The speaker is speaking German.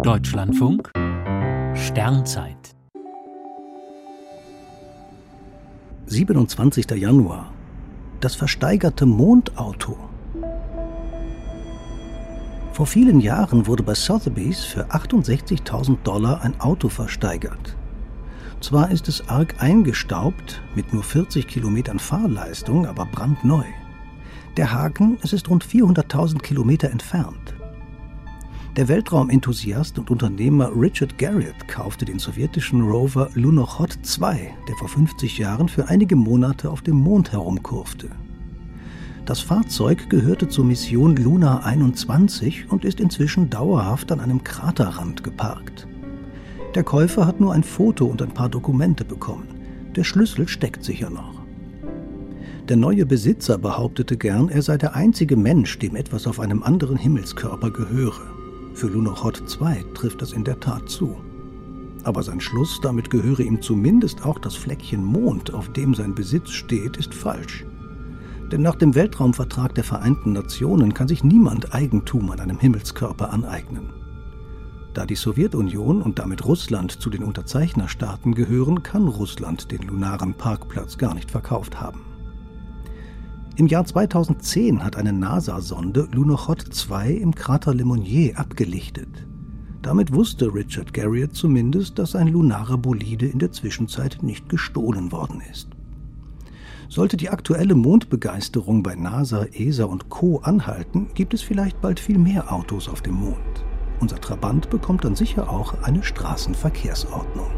Deutschlandfunk Sternzeit 27. Januar. Das versteigerte Mondauto. Vor vielen Jahren wurde bei Sotheby's für 68.000 Dollar ein Auto versteigert. Zwar ist es arg eingestaubt, mit nur 40 Kilometern Fahrleistung, aber brandneu. Der Haken, es ist rund 400.000 Kilometer entfernt. Der Weltraumenthusiast und Unternehmer Richard Garriott kaufte den sowjetischen Rover Lunokhod 2, der vor 50 Jahren für einige Monate auf dem Mond herumkurfte. Das Fahrzeug gehörte zur Mission Luna 21 und ist inzwischen dauerhaft an einem Kraterrand geparkt. Der Käufer hat nur ein Foto und ein paar Dokumente bekommen. Der Schlüssel steckt sicher noch. Der neue Besitzer behauptete gern, er sei der einzige Mensch, dem etwas auf einem anderen Himmelskörper gehöre. Für Lunokhod 2 trifft das in der Tat zu. Aber sein Schluss, damit gehöre ihm zumindest auch das Fleckchen Mond, auf dem sein Besitz steht, ist falsch. Denn nach dem Weltraumvertrag der Vereinten Nationen kann sich niemand Eigentum an einem Himmelskörper aneignen. Da die Sowjetunion und damit Russland zu den Unterzeichnerstaaten gehören, kann Russland den lunaren Parkplatz gar nicht verkauft haben. Im Jahr 2010 hat eine NASA-Sonde Lunokhod 2 im Krater Le Monnier abgelichtet. Damit wusste Richard Garriott zumindest, dass ein lunarer Bolide in der Zwischenzeit nicht gestohlen worden ist. Sollte die aktuelle Mondbegeisterung bei NASA, ESA und Co. anhalten, gibt es vielleicht bald viel mehr Autos auf dem Mond. Unser Trabant bekommt dann sicher auch eine Straßenverkehrsordnung.